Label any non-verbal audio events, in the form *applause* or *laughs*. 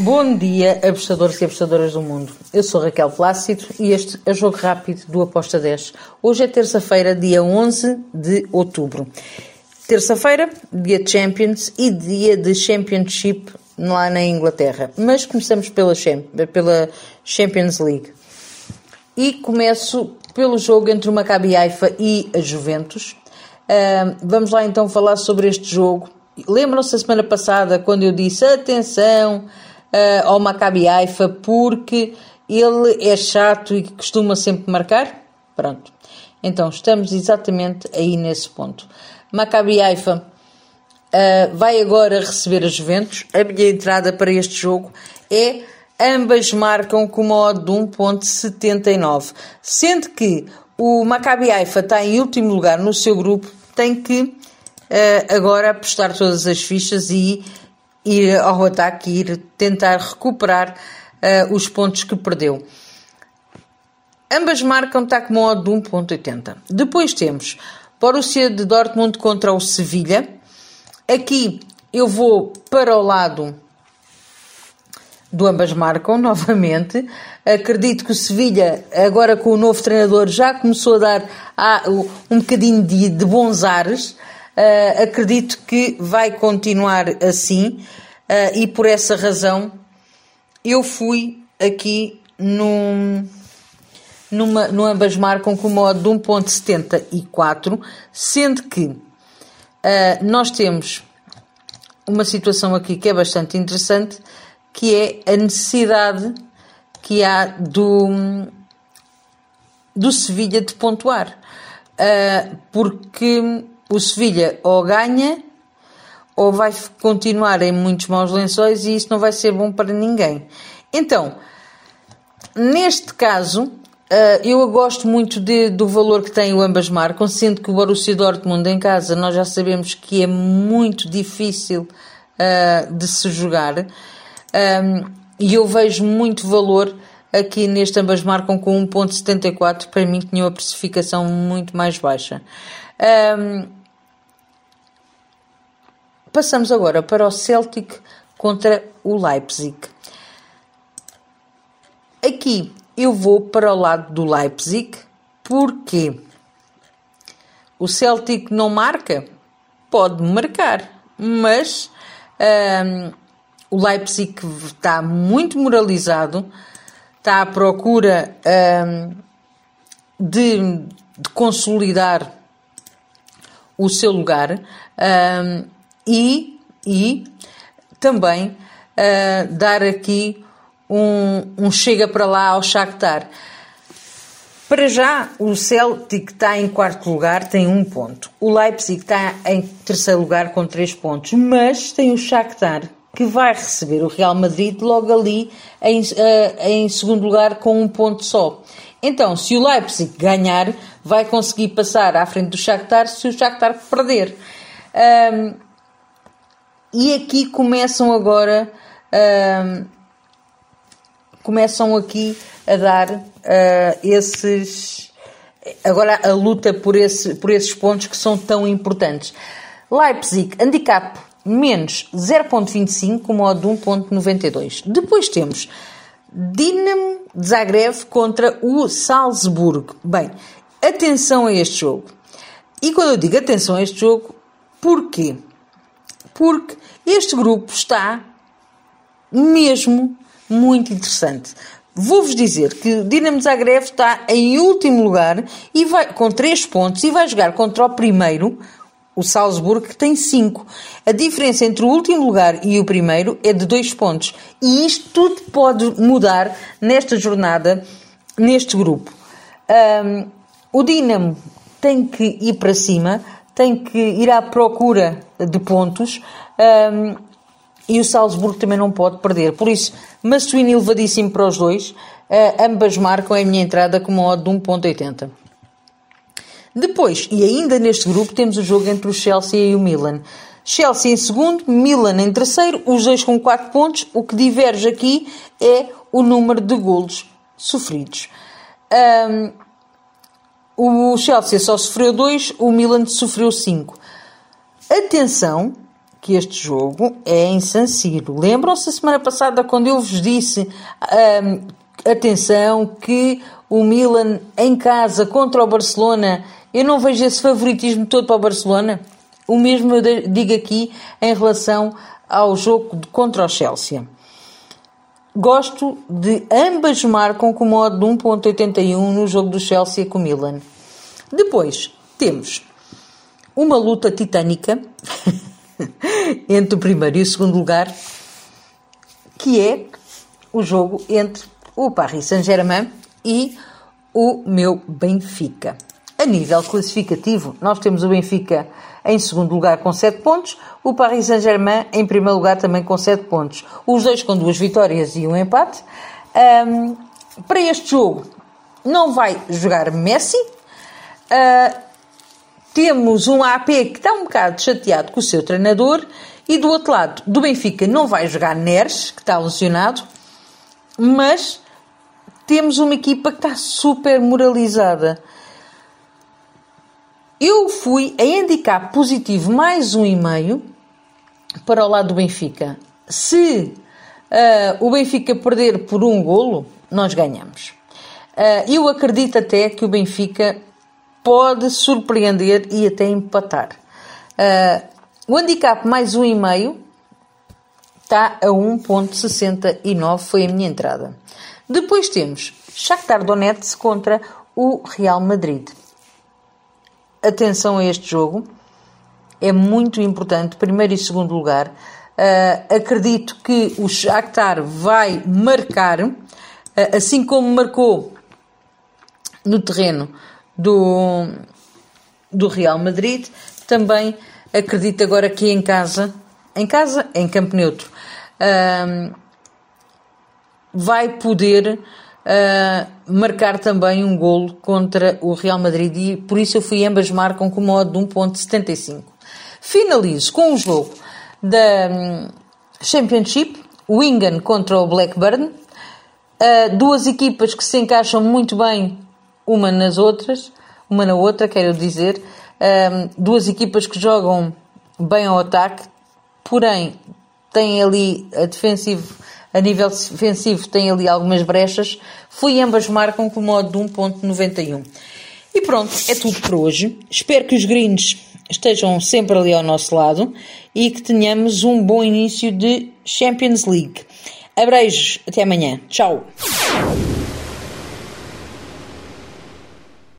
Bom dia, apostadores e apostadoras do mundo. Eu sou Raquel Plácido e este é o Jogo Rápido do Aposta 10. Hoje é terça-feira, dia 11 de outubro. Terça-feira, dia de Champions e dia de Championship lá na Inglaterra. Mas começamos pela, pela Champions League. E começo pelo jogo entre o Maccabi Haifa e a Juventus. Uh, vamos lá então falar sobre este jogo. Lembram-se a semana passada quando eu disse atenção uh, ao Maccabi Haifa porque ele é chato e costuma sempre marcar? Pronto. Então estamos exatamente aí nesse ponto. Maccabi Haifa uh, vai agora receber a Juventus. A minha entrada para este jogo é ambas marcam com uma odd de 1.79, sendo que o Maccabi Haifa está em último lugar no seu grupo, tem que uh, agora apostar todas as fichas e ir ao ataque ir tentar recuperar uh, os pontos que perdeu. Ambas marcam modo de 1.80. Depois temos Borussia de Dortmund contra o Sevilha. Aqui eu vou para o lado do ambas marcam *laughs* novamente. Acredito que o Sevilha, agora com o novo treinador, já começou a dar ah, um bocadinho de, de bons ares. Uh, acredito que vai continuar assim uh, e por essa razão eu fui aqui num, numa, no ambas marcam com modo de 1.74, sendo que uh, nós temos uma situação aqui que é bastante interessante, que é a necessidade que há do, do Sevilha de pontuar. Uh, porque o Sevilha ou ganha ou vai continuar em muitos maus lençóis e isso não vai ser bom para ninguém. Então, neste caso, Uh, eu gosto muito de, do valor que tem o ambas marcam, sendo que o Borussia Dortmund em casa nós já sabemos que é muito difícil uh, de se jogar um, e eu vejo muito valor aqui neste ambas marcam com 1.74 para mim tinha uma precificação muito mais baixa. Um, Passamos agora para o Celtic contra o Leipzig. Aqui eu vou para o lado do Leipzig porque o Celtic não marca, pode marcar, mas o Leipzig está muito moralizado, está à procura de, de, consolidar o seu lugar. E, e também uh, dar aqui um, um, chega para lá ao Shakhtar. Para já, o Celtic está em quarto lugar, tem um ponto. O Leipzig está em terceiro lugar com três pontos, mas tem o Shakhtar que vai receber o Real Madrid logo ali em, uh, em segundo lugar com um ponto só. Então, se o Leipzig ganhar, vai conseguir passar à frente do Shakhtar se o Shakhtar perder. Um, e aqui começam agora, começam aqui a dar uh, esses, agora a luta por, esse, por esses pontos que são tão importantes. Leipzig, handicap menos 0.25 com modo de 1.92. Depois temos Dinamo Zagreb contra o Salzburgo. Bem, atenção a este jogo. E quando eu digo atenção a este jogo, porquê? Porque este grupo está mesmo muito interessante. Vou-vos dizer que Dinamo Zagreb está em último lugar e vai com 3 pontos e vai jogar contra o primeiro, o Salzburgo, que tem 5. A diferença entre o último lugar e o primeiro é de 2 pontos. E isto tudo pode mudar nesta jornada, neste grupo. Um, o Dinamo tem que ir para cima tem que ir à procura de pontos um, e o Salzburgo também não pode perder. Por isso, Massuíno elevadíssimo para os dois, uh, ambas marcam a minha entrada com uma odd de 1.80. Depois, e ainda neste grupo, temos o jogo entre o Chelsea e o Milan. Chelsea em segundo, Milan em terceiro, os dois com 4 pontos. O que diverge aqui é o número de golos sofridos. Um, o Chelsea só sofreu 2, o Milan sofreu 5. Atenção, que este jogo é em San Siro. Lembram-se semana passada quando eu vos disse, atenção, que o Milan em casa contra o Barcelona, eu não vejo esse favoritismo todo para o Barcelona? O mesmo eu digo aqui em relação ao jogo contra o Chelsea. Gosto de ambas marcam com modo de 1.81 no jogo do Chelsea com o Milan. Depois temos uma luta titânica *laughs* entre o primeiro e o segundo lugar, que é o jogo entre o Paris Saint-Germain e o meu Benfica. Nível classificativo, nós temos o Benfica em segundo lugar com 7 pontos, o Paris Saint-Germain em primeiro lugar também com 7 pontos. Os dois com duas vitórias e um empate. Um, para este jogo não vai jogar Messi. Uh, temos um AP que está um bocado chateado com o seu treinador e do outro lado do Benfica não vai jogar Neres, que está lesionado, mas temos uma equipa que está super moralizada. Eu fui a handicap positivo mais um e meio para o lado do Benfica. Se uh, o Benfica perder por um golo, nós ganhamos. Uh, eu acredito até que o Benfica pode surpreender e até empatar. Uh, o handicap mais um e meio está a 1.69, foi a minha entrada. Depois temos Shakhtar Donetsk contra o Real Madrid atenção a este jogo, é muito importante, primeiro e segundo lugar. Uh, acredito que o Shakhtar vai marcar, uh, assim como marcou no terreno do, do Real Madrid, também acredito agora que em casa, em casa, em campo neutro, uh, vai poder uh, marcar também um golo contra o Real Madrid e por isso eu fui ambas marcam com modo de 1.75. Finalizo com o um jogo da um, Championship, Wigan contra o Blackburn, uh, duas equipas que se encaixam muito bem uma nas outras, uma na outra, quero dizer, uh, duas equipas que jogam bem ao ataque, porém têm ali a defensivo a nível defensivo tem ali algumas brechas. Fui ambas marcam com modo de 1.91. E pronto, é tudo por hoje. Espero que os greens estejam sempre ali ao nosso lado e que tenhamos um bom início de Champions League. Abreijos, até amanhã. Tchau!